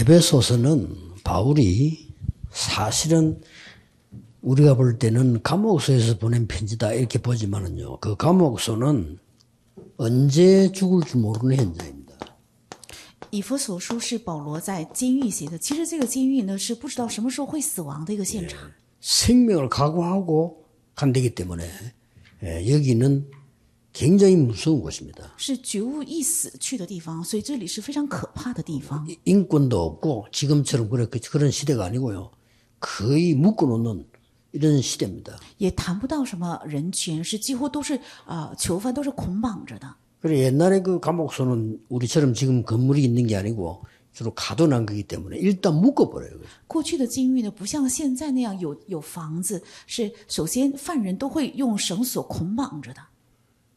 에베소서는 바울이 사실은 우리가 볼 때는 감옥소에서 보낸 편지다 이렇게 보지만은요. 그 감옥소는 언제 죽을 줄 모르는 현장입니다. 以弗所书是保罗在监狱写的，其实这个监狱呢是不知道什么时候会死亡的一个现场。 생명을 각오하고 간다기 때문에 예, 여기는 굉장히 무서운 곳입니다. 是觉悟一死去的地方，所以这里是非常可怕的地方。 인권도 없고 지금처럼 그렇게 그런 시대가 아니고요. 거의 묶어놓는 이런 시대입니다. 也谈不到什么人权，是几乎都是呃囚犯都是捆绑着的。 그래 옛날에 그 감옥소는 우리처럼 지금 건물이 있는 게 아니고 주로 가둬난 거기 때문에 일단 묶어버려요. 过去的监狱呢，不像现在那样有有房子，是首先犯人都会用绳索捆绑着的，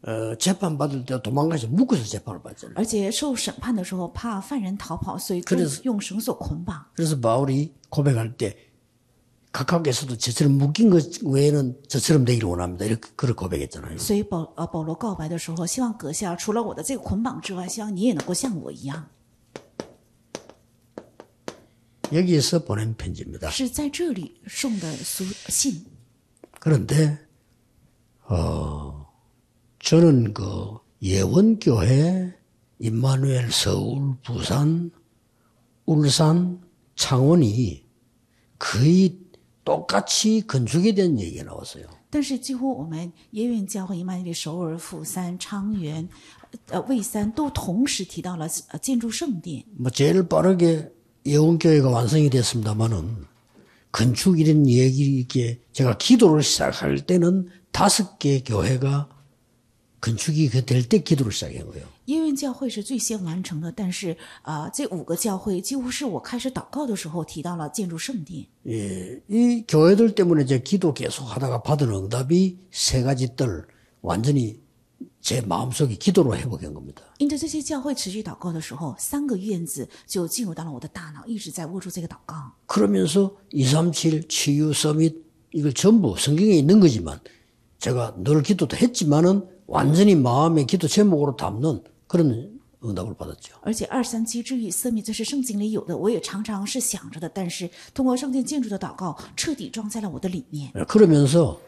어, 재판 받을 때 도망가서 묶어서 재판을 받잖아요. 而且受审判的时候怕犯人逃跑，所以就 그래서 用绳索捆绑。 그래서 바울이 고백할 때 각하께서도 저처럼 묶인 것 외에는 저처럼 되기를 원합니다. 이렇게 그렇게 고백했잖아요. 所以保呃保罗告白的时候，希望阁下除了我的这个捆绑之外，希望你也能够像我一样， 여기에서 보낸 편지입니다. 是在这里送的书信。 그런데 어 저는 그 예원교회, 임마누엘 서울, 부산, 울산, 창원이 거의 똑같이 건축에 대한 얘기가 나왔어요. 但是几乎我们耶愿教会、伊曼利首尔、釜山、昌原、呃蔚山都同时提到了呃建筑圣殿。 뭐 제일 빠르게 예원교회가 완성이 됐습니다만은 건축 이런 얘기 이게 제가 기도를 시작할 때는 다섯 개 교회가 건축이 될 때 기도를 시작한 거예요. 耶愿教会是最先完成的，但是啊、呃这五个教会几乎是我开始祷告的时候提到了建筑圣殿。 예, 이 교회들 때문에 제 기도 계속 하다가 받은 응답이 세 가지 뜰 완전히 제 마음속에 기도로 회복한 겁니다. 因着这些教会持续祷告的时候，三个院子就进入到了我的大脑，一直在握住这个祷告。 그러면서 237 치유 서밋 이걸 전부 성경에 있는 거지만 제가 늘 기도도 했지만은 완전히 마음의 기도 제목으로 담는 그런 응답을 받았죠. 而且二三七之愈色密这是圣经里有的，我也常常是想着的，但是通过圣殿建筑的祷告，彻底装在了我的里面， 그러면서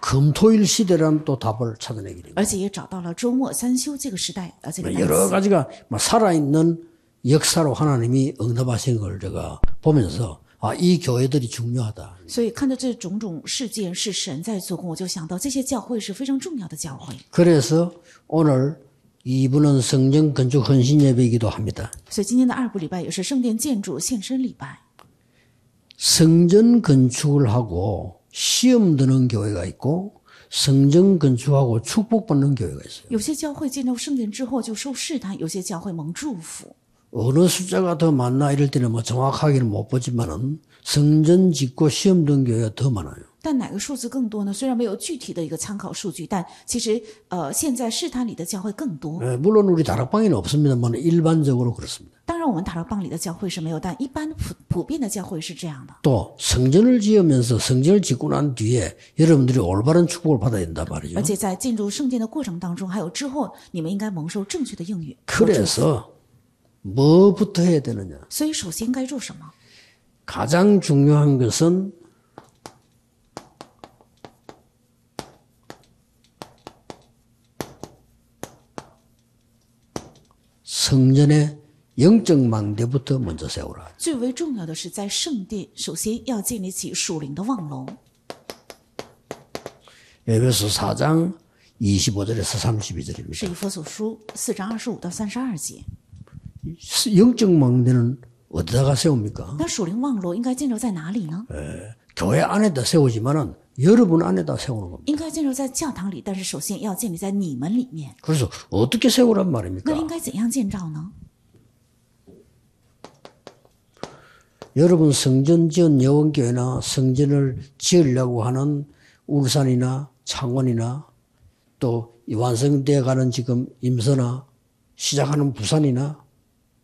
금토일 시대라는 또 답을 찾아내게 됩니다. 而且也找到了周末三休这个时代呃这个单 여러 词。 가지가 막 살아있는 역사로 하나님이 응답하신 걸 제가 보면서 아, 이 교회들이 중요하다. 所以看到这种种事件是神在做工，我就想到这些教会是非常重要的教会。 그래서 오늘 이분은 성전 건축 헌신 예배이기도 합니다. 所以今天的二部礼拜也是圣殿建筑献身礼拜。 성전 건축을 하고 시험 드는 교회가 있고 성전 건축하고 축복받는 교회가 있어요. 有些教会建造圣殿之后就受试探，有些教会蒙祝福。 어느 숫자가 더 많나 이럴 때는 뭐 정확하게는 못 보지만은 성전 짓고 시험 든 교회가 더 많아요. 但哪个数字更多呢？虽然没有具体的一个参考数据，但其实呃，现在试探里的教会更多。 예, 물론 우리 다락방에는 없습니다만 일반적으로 그렇습니다. 当然，我们塔勒邦里的教会是没有，但一般普普遍的教会是这样的。 또 성전을 지으면서 성전을 짓고 난 뒤에 여러분들이 올바른 축복을 받아야 된단 말이죠. 而且在进入圣殿的过程当中，还有之后，你们应该蒙受正确的应允。 그래서 뭐부터 해야 되느냐? 所以，首先该做什么？ 가장 중요한 것은 성전의 영적 망대부터 먼저 세우라. 最为重要的是，在圣殿首先要建立起属灵的望楼。 에베소 4장 25절에서 32절입니다. 是以弗所书四章二十五到三十二节。 영적 망대는 어디다가 세웁니까? 那属灵望楼应该建造在哪里呢？ 교회 안에다 세우지만은 여러분 안에다 세우는 겁니다. 应该建造在教堂里，但是首先要建立在你们里面。 그래서 어떻게 세우란 那 말입니까? 应该怎样建造呢？ 여러분 성전 지은 여원교회나 성전을 지으려고 하는 울산이나 창원이나 또 이 완성돼 가는 지금 임서나 시작하는 부산이나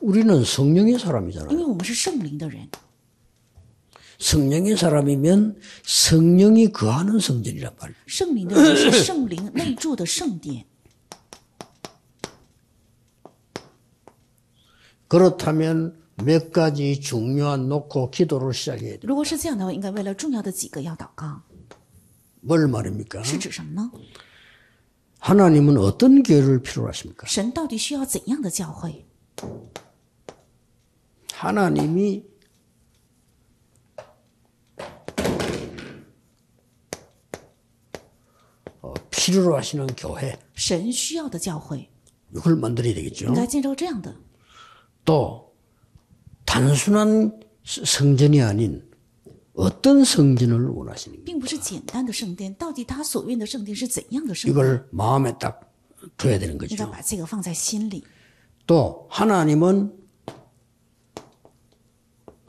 우리는 성령의 因 사람이잖아요. 为我们是圣灵的人， 성령의 사람이면 성령이 거하는 성전이란 말이에요. 圣灵的人是圣灵内住的圣殿。 그렇다면 몇 가지 중요한 놓고 기도를 시작해야 돼요. 如果是这样的话，应该为了重要的几个要祷告， 뭘 말입니까? 是指什么呢？ 하나님은 어떤 교회를 필요로 하십니까? 神到底需要怎样的教会？ 하나님이 어, 필요로 하시는 교회 神需要的教会 이걸 만들어야 되겠죠. 应该建造这样的， 또 단순한 스- 성전이 아닌 어떤 성전을 원하시는가 并不是简单的圣殿。到底他所愿的圣殿是怎样的圣殿？ 이걸 마음에 딱 둬야 되는 应该 거죠. 把这个放在心里。 또 하나님은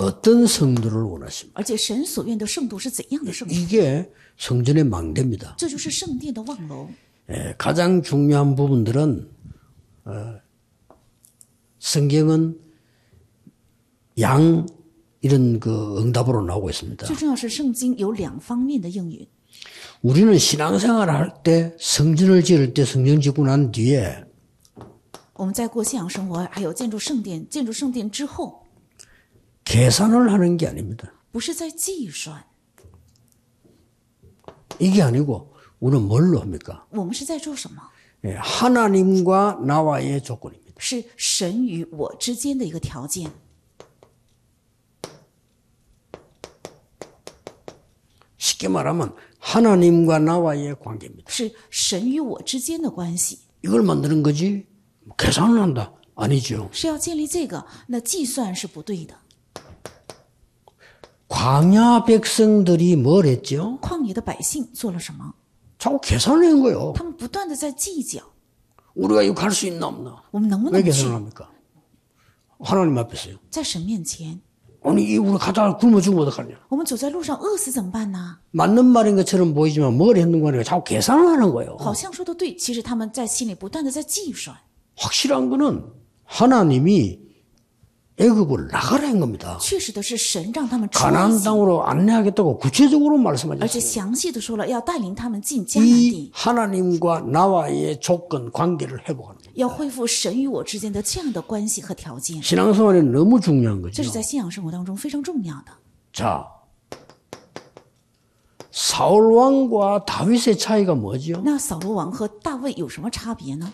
어떤 성도를 원하십니까? 而且神所愿的圣度是怎样的圣度？ 이게 성전의 망대입니다. 这就是圣殿的望楼。 예, 가장 중요한 부분들은 어, 성경은 양 이런 그 응답으로 나오고 있습니다. 最重要是圣经有两方面的应允。 우리는 신앙생활을 할 때 성전을 지을 때 성전 짓고 난 뒤에 我们在过信仰生活，还有建筑圣殿、建筑圣殿之后， 계산을 하는 게 아닙니다. 不是在计算， 이게 아니고 우리는 뭘로 합니까? 我们是在做什么？ 예, 하나님과 나와의 조건입니다. 是神与我之间的一个条件。 쉽게 말하면 하나님과 나와의 관계입니다. 是神与我之间的关系， 이걸 만드는 거지 뭐 계산을 한다 아니죠. 是要建立这个，那计算是不对的。 광야 백성들이 뭘 했죠? 旷野的百姓做了什么？ 자꾸 계산을 한 거예요. 他们不断的在计较， 우리가 이거 갈 수 있나 없나? 我们能不 왜 能去 계산을 합니까? 하나님 앞에서요. 在神面前？ 아니 이 우리 가다가 굶어 죽으면 어떡하냐? 我们走在路上饿死怎么办呢？ 맞는 말인 것처럼 보이지만 뭘 했는 거니까 자꾸 계산을 하는 거예요. 好像说的对，其实他们在心里不断的在计算。 확실한 거는 하나님이 애굽을 나가라 한 겁니다. 确实的是神让他们出埃 가나안 及， 땅으로 안내하겠다고 구체적으로 而且 말씀하셨어요. 详细的说了要带领他们进迦南 이 地， 하나님과 나와의 조건 관계를 회복하는 거예요. 要恢复神与我之间的这样的关系和条件， 신앙생활에 너무 중요한 这 거죠. 是在信仰生活当中非常重要的。 자, 사울 왕과 다윗의 차이가 뭐죠? 那扫罗王和大卫有什么差别呢？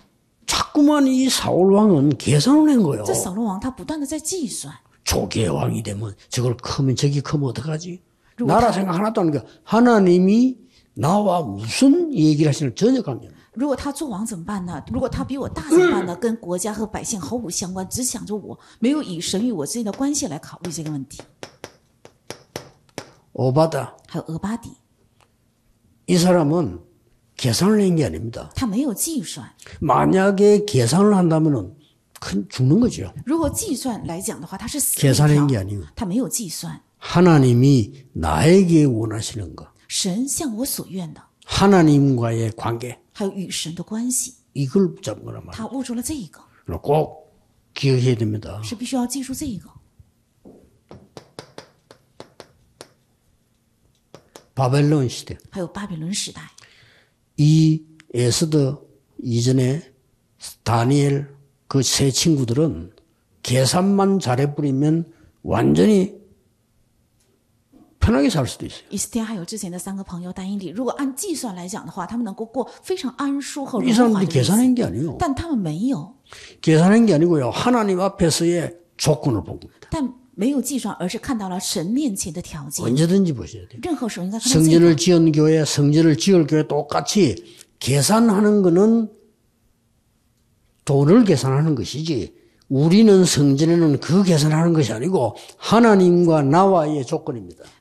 자꾸만 이 사울 왕은 계산을 한 거예요. 这扫罗王他不断的在计算， 조계 왕이 되면 저걸 크면 저기 크면 어떡하지? 나라 생각 하나도 안 하니까 하나님이 나와 무슨 얘기를 하시는 전혀 관계 없어요. 如果他做王怎么办呢？如果他比我大怎么办呢？跟国家和百姓毫无相关，只想着我，没有以神与我之间的关系来考虑这个问题。 오바다 还有俄巴底， 이 사람은 계산을 한 게 아닙니다. 他没有计算。 만약에 계산을 한다면은 큰 죽는 거죠. 如果计算来讲的话，他是死 계산한 一 게 条 아니고 他没有计算。 하나님이 나에게 원하시는 것, 神向我所愿的， 하나님과의 관계 还有与神的关系， 이걸 잡는 거란 말이에요. 他握住了这个， 꼭 기억해야 됩니다. 是必须要记住这个。 바벨론 시대 还有巴比伦时代， 이 에스더 이전에 다니엘 그 세 친구들은 계산만 잘해버리면 완전히 편하게 살 수도 있어요. 以斯帖还有之前的三个朋友但以理，如果按计算来讲的话，他们能够过非常安舒和 이 荣华 사람들이 的日子， 계산한 게 아니에요. 但他们没有， 계산한 게 아니고요. 하나님 앞에서의 조건을 본 겁니다. 但没有计算，而是看到了神面前的条件。 언제든지 보셔야 돼요. 任何时候应该看到这个。 성전을 지은 교회, 성전을 지을 교회 똑같이 계산하는 거는 돈을 계산하는 것이지 우리는 성전에는 그 계산하는 것이 아니고 하나님과 나와의 조건입니다.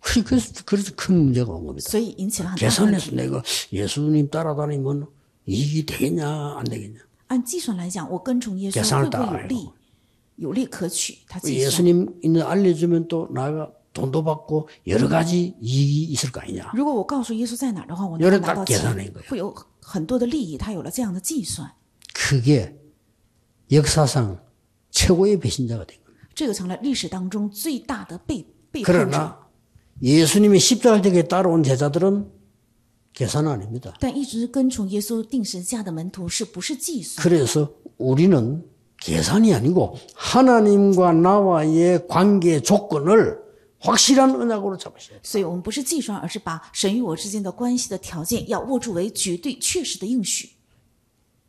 그래서, 그래서 큰 문제가 온 겁니다. 所以引起了很大的问 계산해서 题。 내가 예수님 따라다니면 이익이 되겠냐, 안 되겠냐. 按计算来讲，我跟从耶稣 계산을 会不会 따라해요 有利？有利可取，他计算。 예수님 있는 알려주면 또 나가 돈도 받고 여러 가지 이익이 있을 거 아니냐. 如果我告诉耶稣在哪儿的话，我 여러 能拿 다 到 계산한 钱 거예요 ，会有很多的利益。他有了这样的计算， 그게 역사상 최고의 배신자가 된 겁니다. 这个成了历史当中最大的背背叛者。 그러나 예수님의 십자가되게 따라온 제자들은 계산 아닙니다. 但一直跟从耶稣定十字架的门徒是不是计算？ 그래서 우리는 계산이 아니고 하나님과 나와의 관계 조건을 확실한 언약으로 잡으셔야 돼요. 所以我们不是计算，而是把神与我之间的关系的条件要握住为绝对确实的应许。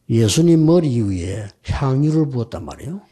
예수님 머리 위에 향유를 부었단 말이에요.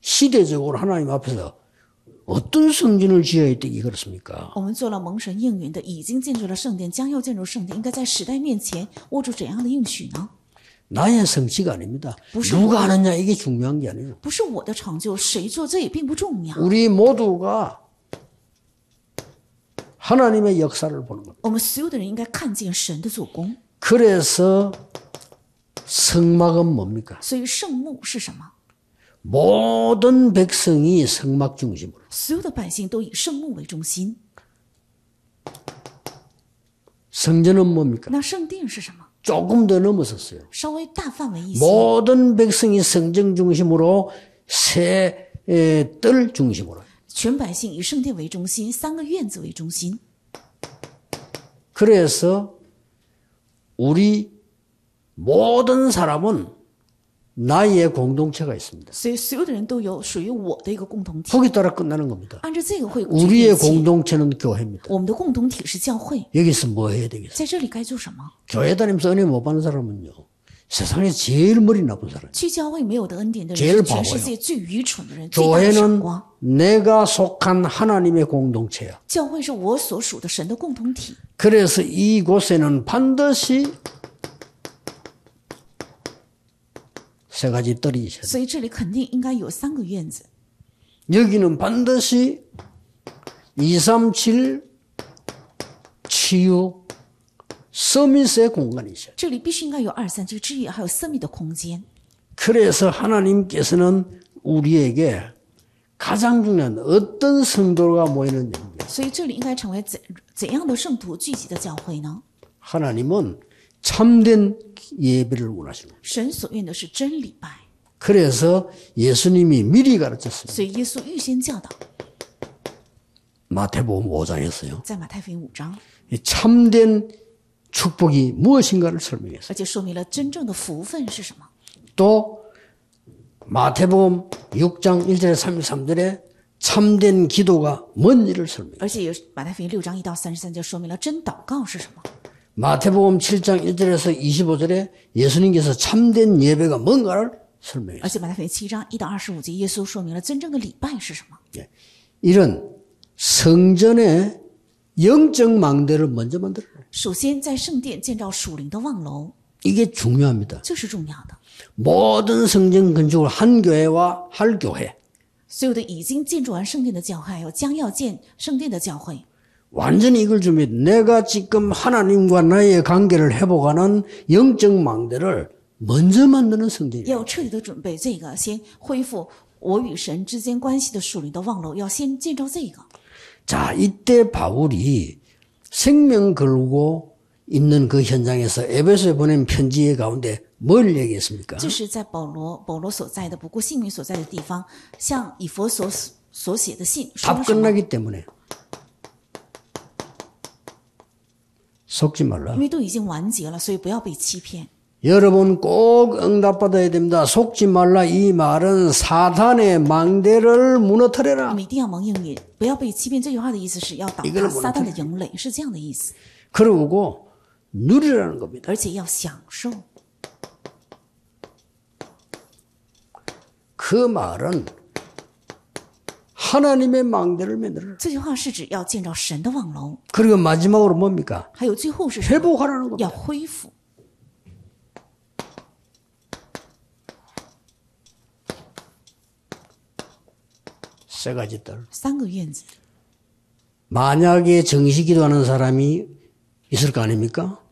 시대적으로 하나님 앞에서 어떤 성전을 지어야 되기 그렇습니까? 我们做了蒙神应允的，已经建筑了圣殿，将要建筑圣殿，应该在时代面前握住怎样的应许呢？ 나의 성취가 아닙니다. 무슨 누가 하느냐 이게 중요한 게 아니에요. 不是我的成就，谁做这也并不重要。 우리 모두가 하나님의 역사를 보는 겁니다. 我们所有的人应该看见神的做工。 그래서 성막은 뭡니까? 所以圣幕是什么？ 모든 백성이 성막 중심으로 所有的百姓都以圣幕为中心。 성전은 뭡니까? 那圣殿是什么？ 조금 더 넘어섰어요. 稍微大范围一些。 모든 백성이 성전 중심으로 새뜰 중심으로 全百姓以圣殿为中心，三个院子为中心。 그래서 우리 모든 사람은 나의 공동체가 있습니다. 거기 따라 끝나는 겁니다. 우리의 공동체는 교회입니다. 여기서 뭐 해야 되겠어요? 교회 다니면서 은혜 못 받는 사람은요. 세상에 제일 머리 나쁜 사람. 제일 바보예요. 교회는 내가 속한 하나님의 공동체야. 그래서 이곳에는 반드시 세 가지 뜰이 있어야 돼. 所以这里肯定应该有三个院子。 여기는 반드시 237 치유 서밋의 공간이 있어요. 这里必须应该有二三这个之业，还有私密的空间。 그래서 하나님께서는 우리에게 가장 중요한 어떤 성도가 모이는 데입니다. 所以这里应该成为怎怎样的圣徒聚集的教会呢？ 하나님은 참된 예배를 원하시는 겁니다. 그래서 예수님이 미리 가르쳤습니다. 마태복음 5장에서요. 참된 축복이 무엇인가를 설명했어요. 또 마태복음 6장 1절 33절에 참된 기도가 뭔 일을 설명해요. 而且也是马太福音六章一到三十三节说明了真祷告是什么。 마태복음 7장 1절에서 25절에 예수님께서 참된 예배가 뭔가를 설명해요. 而且马太福音七章一到二十五节，耶稣说明了真正的礼拜是什么。 이런 성전의 영적 망대를 먼저 만들어요. 首先，在圣殿建造属灵的望楼， 이게 중요합니다. 这是重要的。 모든 성전 건축을 한 교회와 할 교회 所有的已经建筑完圣殿的教会，还有将要建圣殿的教会， 완전히 이걸 준비. 내가 지금 하나님과 나의 관계를 회복하는 영적 망대를 먼저 만드는 성전이에요. 要彻底的准备这个，先恢复 我与神之间关系的属灵的望楼，要先建造这个。 자, 이때 바울이 생명 걸고 있는 그 현장에서 에베소에 보낸 편지의 가운데 뭘 얘기했습니까? 这是在保罗保罗所在的不顾性命所在的地方，向以佛所所写的信说 답 了什么？ 끝나기 때문에 속지 말라. 因为都已经完结了，所以不要被欺骗。 여러분 꼭 응답받아야 됩니다. 속지 말라. 이 말은 사단의 망대를 你 무너뜨려라. 们一定要蒙应允，不要被欺骗。这句话的意思是要打 이거를 塌撒旦的营垒，是这样的意思， 그러고 누리라는 겁니다. 而且要享受。 그 말은 하나님의 망대를 만들어라. 这句话是指要建造神的望楼， 그리고 마지막으로 뭡니까? 还有最后是什么？ 회복하라는 겁니다. 要恢复。 세 가지 딸. 三个院子， 만약에 정시 기도하는 사람이 있을 거 아닙니까?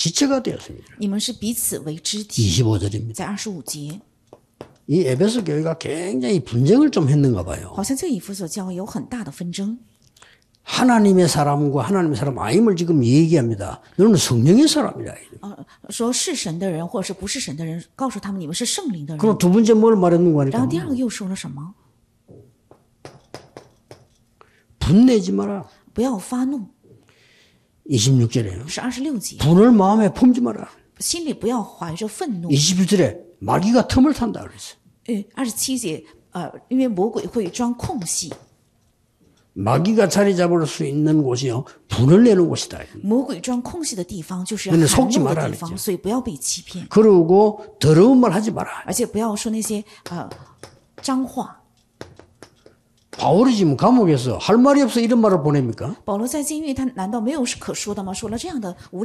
지체가 되었습니다. 你们是彼此为肢体。 25절입니다. 在二十五节， 이 에베소 교회가 굉장히 분쟁을 좀 했는가 봐요. 好像这个以弗所教会有很大的纷争。 하나님의 사람과 하나님의 사람 아임을 지금 얘기합니다. 너는 성령의 사람이라. 呃，说是神的人或者是不是神的人，告诉他们你们是圣灵的人。 그럼 두 번째 뭘 말했는가 然后 하니까 第二个又说了什么？ 분내지 마라. 不要发怒， 26절에요. 是二十六节， 분을 마음에 품지 마라. 心里不要怀着愤怒。 21절에 마귀가 틈을 탄다 그랬어요. 呃，二十七节，呃，因为魔鬼会钻空隙， 마귀가 자리 잡을 수 있는 곳이요. 분을 내는 곳이다. 魔鬼钻空隙的地方就是那你 含 속지 怒 마라 的地 그랬죠 方，所以不要被欺骗， 그러고 더러운 말 하지 마라. 而且不要说那些呃脏话。 바울이 지금 감옥에서 할 말이 없어 이런 말을 보냅니까?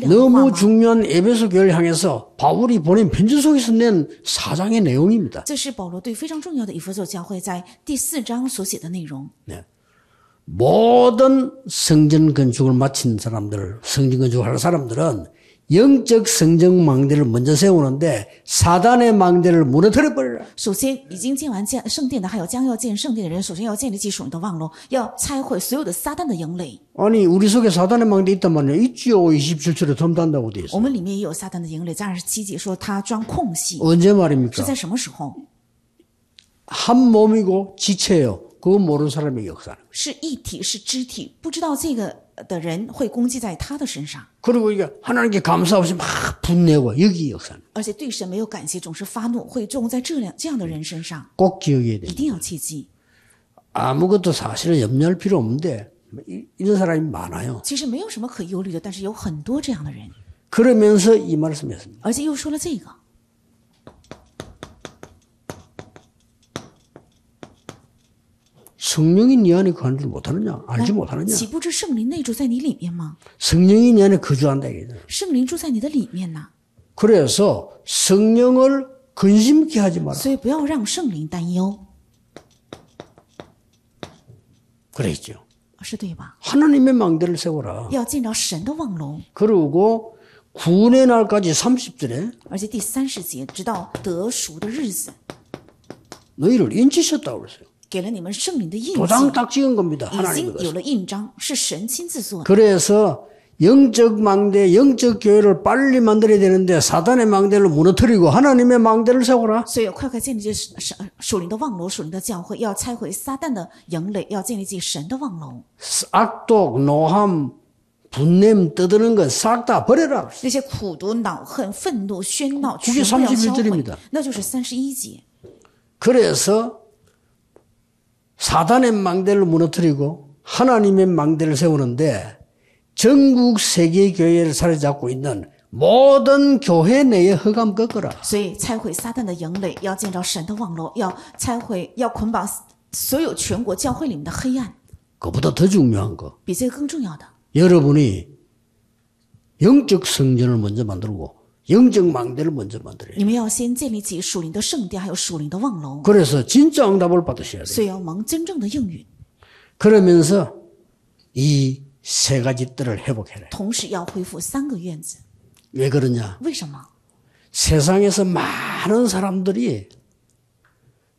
너무 중요한 에베소 교회를 향해서 바울이 보낸 편지 속에서 낸 사장의 내용입니다. 네. 모든 성전 건축을 마친 사람들, 성전 건축을 할 사람들은 영적 성전 망대를 먼저 세우는데 사단의 망대를 무너뜨려 버려라. 首先，已经建完建圣殿的，还有将要建圣殿的人，首先要建立起属灵的望楼，要拆毁所有的撒旦的营垒。 아니 우리 속에 사단의 망대 있단 말이야. 있지요. 27절에 덤단다고 돼 있어. 我们里面也有撒旦的营垒，在二十七节说他钻空隙， 언제 是 말입니까? 在什么时候？ 한 몸이고 지체요. 그거 모르는 사람이 역사는. 是一体，是肢体，不知道这个 的人会攻击在他的身上， 그리고 이게 하나님께 감사 없이 막 분내고 여기 역사는. 而且对神没有感谢，总是发怒，会作用在这样这样的人身上， 꼭 기억해야 돼. 一定要切记。 아무것도 사실은 염려할 필요 없는데 이- 이런 사람이 많아요. 其实没有什么可忧虑的，但是有很多这样的人， 그러면서 이 말씀했습니다. 而且又说了这个。 성령이 네 안에 거하는 줄 못하느냐? 알지 못하느냐? 岂不知圣灵内住在你里面吗？ 성령이 네 안에 거주한다 이거죠. 圣灵住在你的里面呢， 그래서 성령을 근심케 하지 마라. 所以不要让圣灵担忧， 그랬죠. 是对吧？ 하나님의 망대를 세워라. 要建造神的望楼， 그리고 구원의 날까지 30절에 而且第三十节，直到得赎的日子， 너희를 인치셨다고 그랬어요. 给了你们圣灵的印记， 도장 딱 찍은 겁니다. 已 하나님의 经 것을. 有了印章，是神亲自做的。 그래서 영적 망대, 영적 교회를 빨리 만들어야 되는데 사단의 망대를 무너뜨리고 하나님의 망대를 세워라. 所以快快建立起神属灵的望楼，属灵的教会，要拆毁撒旦的营垒，要建立起神的望楼。 악독, 노함, 분냄 떠드는 건 싹 다 버려라. 那些苦毒、恼恨、愤怒、喧闹， 그게 全部要销 31절입 毁 니다 。那就是三十一节。 그래서 사단의 망대를 무너뜨리고 하나님의 망대를 세우는데 전국 세계 교회를 사로잡고 있는 모든 교회 내에 허감 꺾어라. 所以拆毁撒旦的营垒，要建造神的望楼，要拆毁，要捆绑所有全国教会里面的黑暗。 그보다 더 중요한 거. 比这个更重要的， 여러분이 영적 성전을 먼저 만들고 영적 망대를 먼저 만들어야 돼요. 你们要先建立起属灵的圣殿，还有属灵的望楼， 그래서 진짜 응답을 받으셔야 돼요. 所以要蒙真正的应允， 그러면서 이 세 가지 뜰을 회복해라. 同时要恢复三个院子。 왜 그러냐? 为什么？ 세상에서 많은 사람들이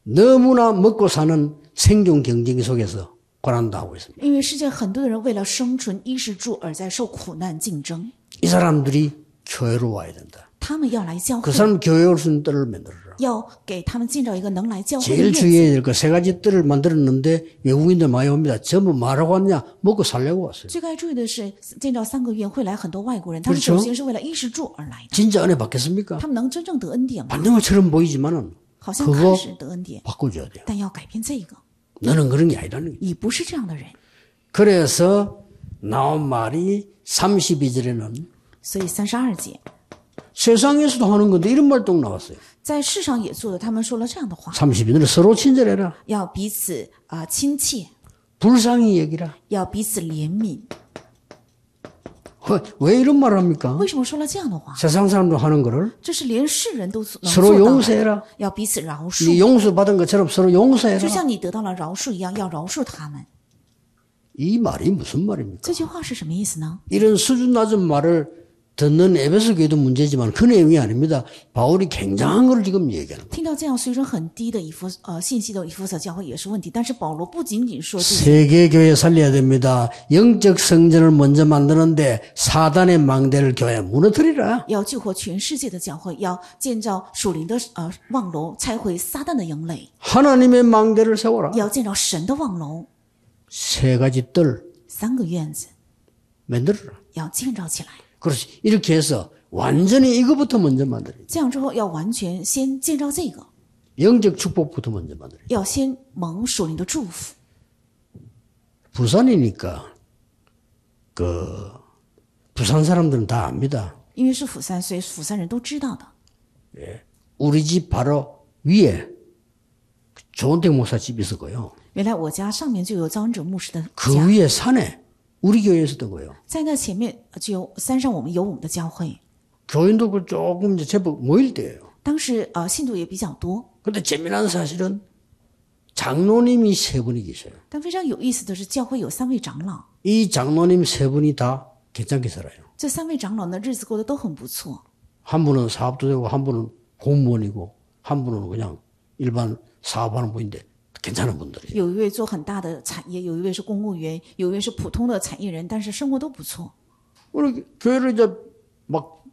너무나 먹고 사는 생존 경쟁 속에서 고난당하고 있습니다. 因为世界很多的人为了生存衣食住而在受苦难竞争， 이 사람들이 교회로 와야 된다. 他们要来教 그 会， 사람 교회 올 수 있는 뜰을 만들어라. 要给他们建造一个能来教会的 제일 院子。 주의해야 될 거 세 가지 뜰을 만들었는데 외국인들 많이 옵니다. 전부 말하고 왔냐? 먹고 살려고 왔어요. 最该注意的是，建造三个院会来很多外国人，他们 그렇죠 首先是为了衣食住而来的， 진짜 은혜 받겠습니까? 他们能真正得恩典吗？ 받는 것처럼 보이지만은 好像 그거 看是得恩典， 바꿔줘야 돼요. 但要改变这个。 너는 그런 게 아니라는 거예요. 你不是这样的人， 그래서 나온 말이 32절에는 所以三十二节 세상에서도 하는 건데 이런 말 또 나왔어요. 在世上也做的，他们说了这样的话： 32절에 서로 친절해라. 要彼此啊、亲切， 불쌍히 여기라. 要彼此怜悯。 왜, 왜 이런 말을 합니까? 为什么说了这样的话？ 세상 사람도 하는 거를 这是连世人都能 서로 做到的。 용서해라. 要彼此饶 네 恕， 용서 받은 것처럼 서로 就 용서해라. 像你得到了饶恕一样，要饶恕他们。 이 말이 무슨 말입니까? 这句话是什么意思呢？ 이런 수준 낮은 말을 듣는 에베소 교회도 문제지만 그 내용이 아닙니다. 바울이 굉장한 걸 지금 얘기하는 거예요. 세계 교회 살려야 됩니다. 영적 성전을 먼저 만드는데 사단의 망대를 교회 무너뜨리라. 하나님의 망대를 세워라. 세 가지 뜰. 만들어라. 要建造起来。 그렇지. 이렇게 해서 완전히 이거부터 먼저 만들어야 돼. 这样之后要完全先建造这个， 영적 축복부터 먼저 만들어야 돼. 要先蒙属灵的祝福。 부산이니까 그 부산 사람들은 다 압니다. 因为是釜山，所以釜山人都知道的。 우리 집 바로 위에 조은택 목사 집이 있었고요. 原来我家上面就有造恩者牧师的 그 家， 위에 산에 우리 교회에 있었던 거예요. 在那前面呃就有山上我们有我们的教会， 교인도 그 조금 이제 제법 모일 때예요. 当时呃信徒也比较多， 근데 재미난 사실은 장로님이 세 분이 계셔요. 但非常有意思的是，教会有三位长老， 이 장로님 세 분이 다 괜찮게 살아요. 这三位长老呢日子过得都很不错。 한 분은 사업도 되고 한 분은 공무원이고 한 분은 그냥 일반 사업하는 분인데 괜찮은 분들이에요. 有一位做很大的产业，有一位是公务员，有一位是普通的产业人，但是生活都不错。 우리 교회를 이제 막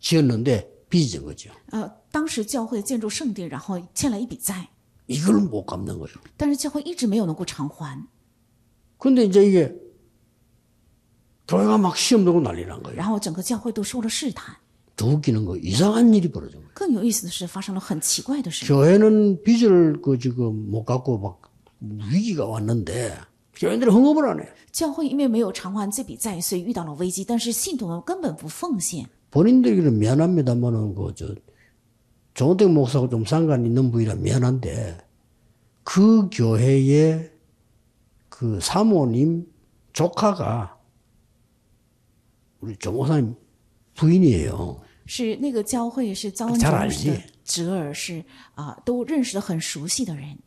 지었는데 빚진 거죠. 呃，当时教会建筑圣殿，然后欠了一笔债， 이걸 못 갚는 거예요. 但是教会一直没有能够偿还， 근데 이제 이게 교회가 막 시험 들고 난리 난 거예요. 然后整个教会都受了试探。 더 웃기는 거 이상한 일이 벌어진 거예요. 更有意思的是，发生了很奇怪的事。 교회는 빚을 그 지금 못 갚고 막 위기가 왔는데 교인들이 헌금을 안 해. 教会因为没有偿还这笔债，所以遇到了危机，但是信徒们根本不奉献。 본인들에게는 미안합니다만은 그저 조은택 목사하고 좀 상관 있는 분이라 미안한데 그 교회의 그 사모님 조카가 우리 조 목사님 부인이에요. 是那个教会是遭恩 잘 者 알지 牧师的侄儿，是啊、都认识的很熟悉的人。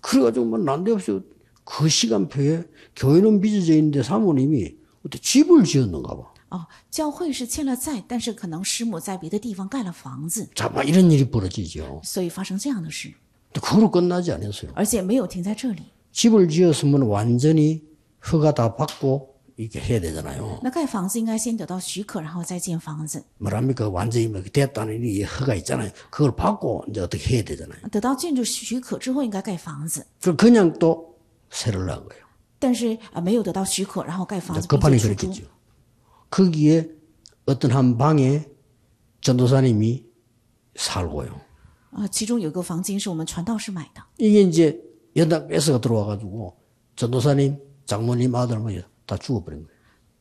그래가지고 뭐 난데없이 그 시간표에 교회는 빚어져 있는데 사모님이 어떻게 집을 지었는가 봐. 哦，教会是欠了债，但是可能师母在别的地方盖了房子， 자, 막 이런 일이 벌어지죠. 所以发生这样的事， 근데 그걸로 끝나지 않았어요. 而且没有停在这里。 집을 지었으면 완전히 허가 다 받고 이렇게 해야 되잖아요. 那盖房子应该先得到许可，然后再建房子。 뭐랍니까? 완전히 뭐 됐다는 이 허가 있잖아요. 그걸 받고 이제 어떻게 해야 되잖아요. 得到建筑许可之后，应该盖房子。 그 그냥 또 세를 낳은 거예요. 但是啊、没有得到许可，然后盖房子，并 급하니 且出租 그랬겠죠. 거기에 어떤 한 방에 전도사님이 살고요. 啊、其中有个房间是我们传道士买的， 이게 이제 연락 S가 들어와가지고 전도사님, 장모님 아들 뭐 다 죽어버린 거예요.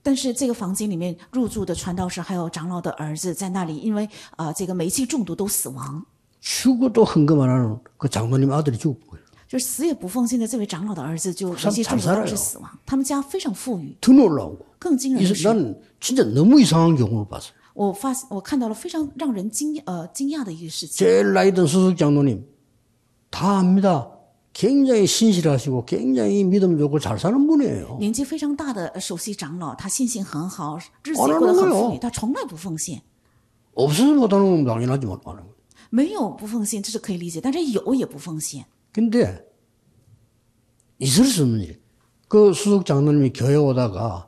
但是这个房间里面入住的传道士还有长老的儿子在那里，因为啊、呃这个煤气中毒都死亡， 죽어도 헌금 안 하는 그 장로님 아들이 죽은 거예요. 就是死也不奉献的这位长老的儿子就煤 참 气中毒 잘 导致 살아요 死亡。他们家非常富裕， 더 놀라운 거. 更惊人的 이- 是， 나는 진짜 너무 이상한 경우를 봤어요. 我发现我看到了非常让人惊呃惊讶的一个事情。 제일 나이 든 수석 장로님 다 압니다. 굉장히 신실하시고 굉장히 믿음 좋고 잘 사는 분이에요. 年纪非常大的呃首席长老，他信心很好，日子 안 也 하는 过得很 거예요 富裕，他从来不奉献。 없어서 못하는 건 당연하지만 안 하는 거예요. 没有不奉献，这是可以理解，但是有也不奉献。 근데 있을 수 없는 일. 그 수석 장로님이 교회 오다가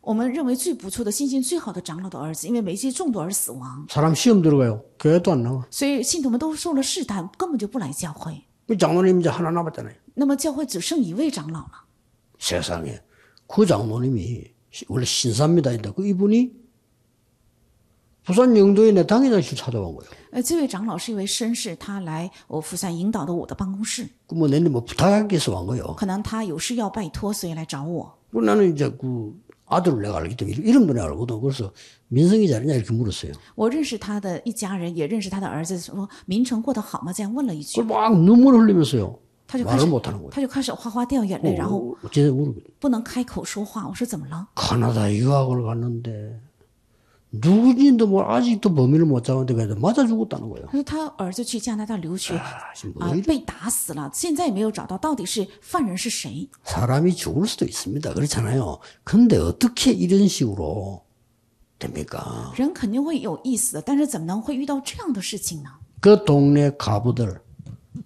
我们认为最不错的、信心最好的长老的儿子，因为煤气中毒而死亡， 사람 시험 들어가요. 교회도 안 나와. 所以信徒们都受了试探，根本就不来教会。 그 장로님 이제 하나 남았잖아요. 那么教会只剩一位长老了。 세상에 그 장로님이 시- 원래 신사입니다. 근데 그 이분이 부산 영도에 내 당회장실 찾아온 거예요. 呃，这位长老是一位绅士，他来我釜山引导的我的办公室， 그뭐 내내 뭐 부탁하기 위해서 온 거예요. 可能他有事要拜托，所以来找我。 그 나는 이제 그 아들을 내가 알기 때문에 이름도 내가 알거든. 그래서 민성이 잘했냐 이렇게 물었어요. 我认识他的一家人，也认识他的儿子，说明成过得好吗？这样问了一句 그걸 ，막 눈물 흘리면서요. 他就开 말을 始 못하는 거예요. 他就开始哗哗掉眼泪，然后 어, 어째 모르거든. 不能开口说话。我说怎么了？ 카나다 유학을 갔는데 누구인지도 뭐 아직도 범인을 못 잡았는데 그래도 맞아 죽었다는 거예요. 他说他儿子去加拿大留学 아, 지금 뭐 啊、 이래? 被打死了，现在也没有找到到底是犯人是谁。 사람이 죽을 수도 있습니다. 그렇잖아요. 근데 어떻게 이런 식으로 됩니까? 人肯定会有意思的，但是怎么能会遇到这样的事情呢？ 그 동네 가부들,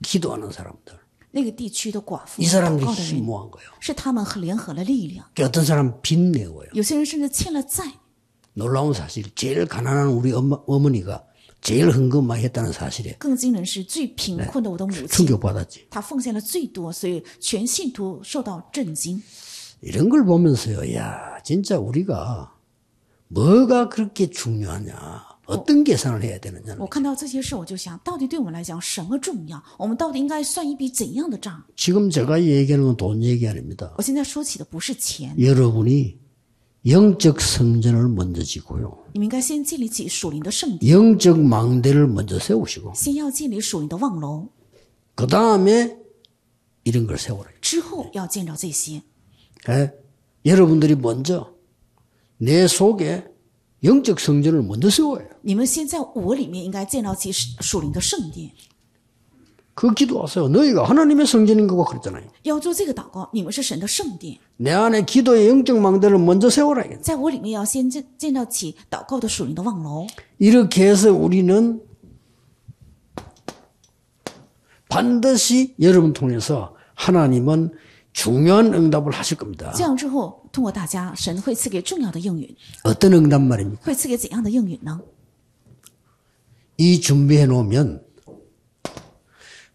기도하는 사람들, 那个地区的寡妇、 이 祷 사람들이 告的人， 힘모한 거예요. 是他们和联合了力量。 어떤 사람 빚내고요. 有些人甚至欠了债。 놀라운 사실, 제일 가난한 우리 엄마, 어머니가 제일 헌금 많이 했다는 사실에 更惊人是，最贫困的我的母亲， 충격받았지. 她奉献了最多，所以全信徒受到震惊。 이런 걸 보면서요, 야, 진짜 우리가 뭐가 그렇게 중요하냐, 어떤 계산을 해야 되느냐. 我看到这些事，我就想，到底对我们来讲什么重要？我们到底应该算一笔怎样的账？ 지금 제가 얘기하는 건 돈 얘기 아닙니다. 我现在说起的不是钱， 여러분이 영적 성전을 먼저 지고요. 영적 망대를 먼저 세우시고. 그 다음에 이런 걸 세워라. 네. 여러분들이 먼저 내 속에 영적 성전을 먼저 세워요. 그 기도하세요. 너희가 하나님의 성전인 거고 그랬잖아요. 要做这个祷告。你们是神的圣殿， 내 안에 기도의 영적 망대를 먼저 세워라. 이게. 在我里面要先建建造起祷告的属灵的望楼。 이렇게 해서 우리는 반드시 여러분 통해서 하나님은 중요한 응답을 하실 겁니다. 这样之后，通过大家，神会赐给重要的应允， 어떤 응답 말입니까? 会赐给怎样的应允呢？ 이 준비해 놓으면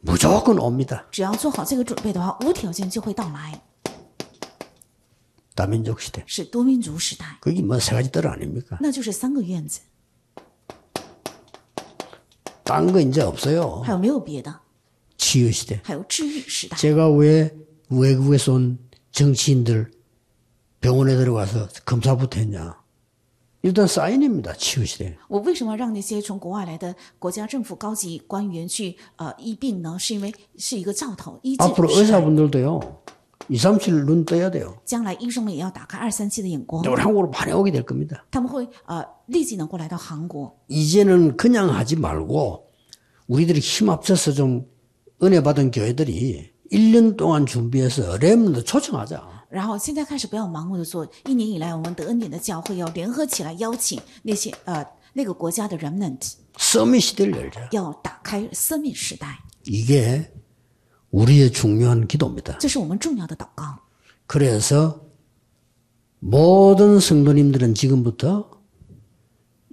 무조건 옵니다. 只要做好这个准备的话，无条件就会到来。 다민족 시대. 是多民族时代， 그게 뭐 세 가지 들 아닙니까? 那就是三个院子， 딴 거 이제 없어요. 还有没有别的？ 치유 시대. 还有治愈时代。 제가 왜 외국에서 온 정치인들 병원에 들어가서 검사부터 했냐? 일단 사인입니다. 치유 시대. 我为什么让那些从国外来的国家政府高级官员去呃医病呢？是因为是一个兆头，医治 앞으로 时代。 의사분들도요. 2, 3, 7 눈 떠야 돼요. 将来医生们也要打开二三七的眼光， 우리 한국으로 많이 오게 될 겁니다. 他们会呃立即能够来到韩国。 이제는 그냥 하지 말고 우리들이 힘 합쳐서 좀 은혜 받은 교회들이 1년 동안 준비해서 렘도 초청하자. 然后现在开始不要盲目的做，一年以来我们得恩典的教会要联合起来邀请那些呃那个国家的 remnant， 서밋 시대를 열자. 要打开生命时代， 이게 우리의 중요한 기도입니다. 这是我们重要的祷告。 그래서 모든 성도님들은 지금부터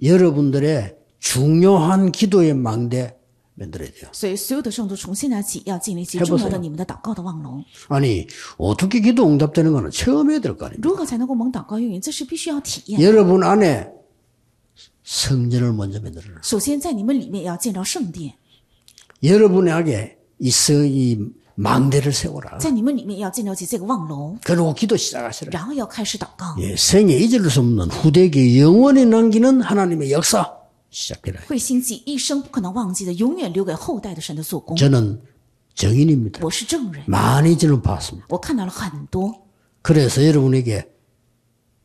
여러분들의 중요한 기도의 망대 만들어야 돼요. 所以，所有的圣徒从现在起要建立起 해보세요 重要的你们的祷告的望龙。 아니 어떻게 기도 응답되는 거는 처음 해야 될 거 아닙니까? 如何才能够蒙祷告应允？这是必须要体验。 여러분 안에 성전을 먼저 만들어라. 首先，在你们里面要建造圣殿， 여러분에게 있어 이 망대를 세워라. 在你们里面要建造起这个望龙， 그리고 기도 시작하시라. 然后要开始祷告， 예, 생애 잊을 수 없는 후대기 영원히 남기는 하나님의 역사 시작해라. 会兴起一生不可能忘记的，永远留给后代的神的做工。 저는 정인입니다. 我是证人， 많이 저는 봤습니다. 我看到了很多， 그래서 여러분에게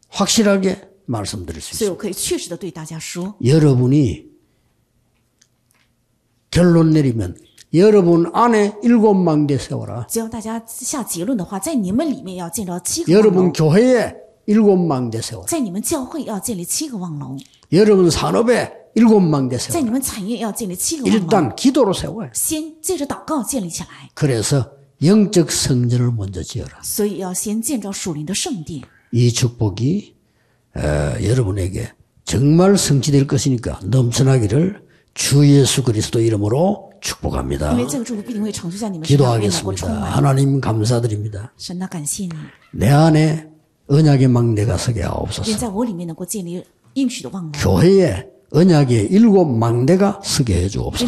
확실하게 말씀드릴 수 所以 있습니다. 我可以确实的对大家说， 여러분이 결론 내리면 여러분 안에 일곱 망대 세워라. 只要大家下结论的话，在你们里面要建造七个望 여러분 龙， 교회에 일곱 망대 세워라. 在你们教会要建立七个望龙， 여러분 산업에 일곱 망대 在 세워라. 你们产业要建立七个望龙。 일단 기도로 세워요. 先借着祷告建立起来， 그래서 영적 성전을 먼저 지어라. 所以要先建造属灵的圣殿。 이 축복이 어, 여러분에게 정말 성취될 것이니까 넘쳐나기를 주 예수 그리스도 이름으로 因 축복합니다. 为这个祝福必定会长久在你们身上，愿能够充 기도하겠습니다. 满。 하나님 감사드립니다. 神呐，感谢你， 내 안에 언약의 망대가 서게 愿 하옵소서. 在我里面能够建立应许的望龙， 교회에 언약의 일곱 망대가 서게 해주옵소서.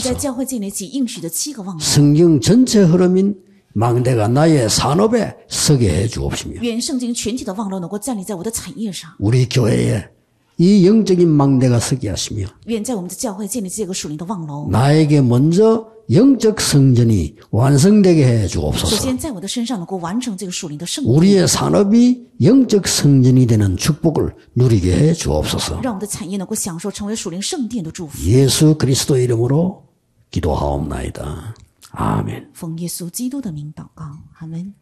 성경 전체 흐름인 망대가 나의 산업에 서게 해주옵시며. 우리 교회에 이 영적인 망대가 서게 하시며 愿在我们的教会建立这个属灵的望龙。 나에게 먼저 영적 성전이 완성되게 해 首 주옵소서. 先，在我的身上能够完成这个属灵的圣殿， 우리의 산업이 영적 성전이 되는 축복을 누리게 해 주옵소서. 让我们的产业能够享受成为属灵圣殿的祝福。 예수 그리스도 이름으로 기도하옵나이다. 아멘. 奉耶稣基督的名祷告，阿门。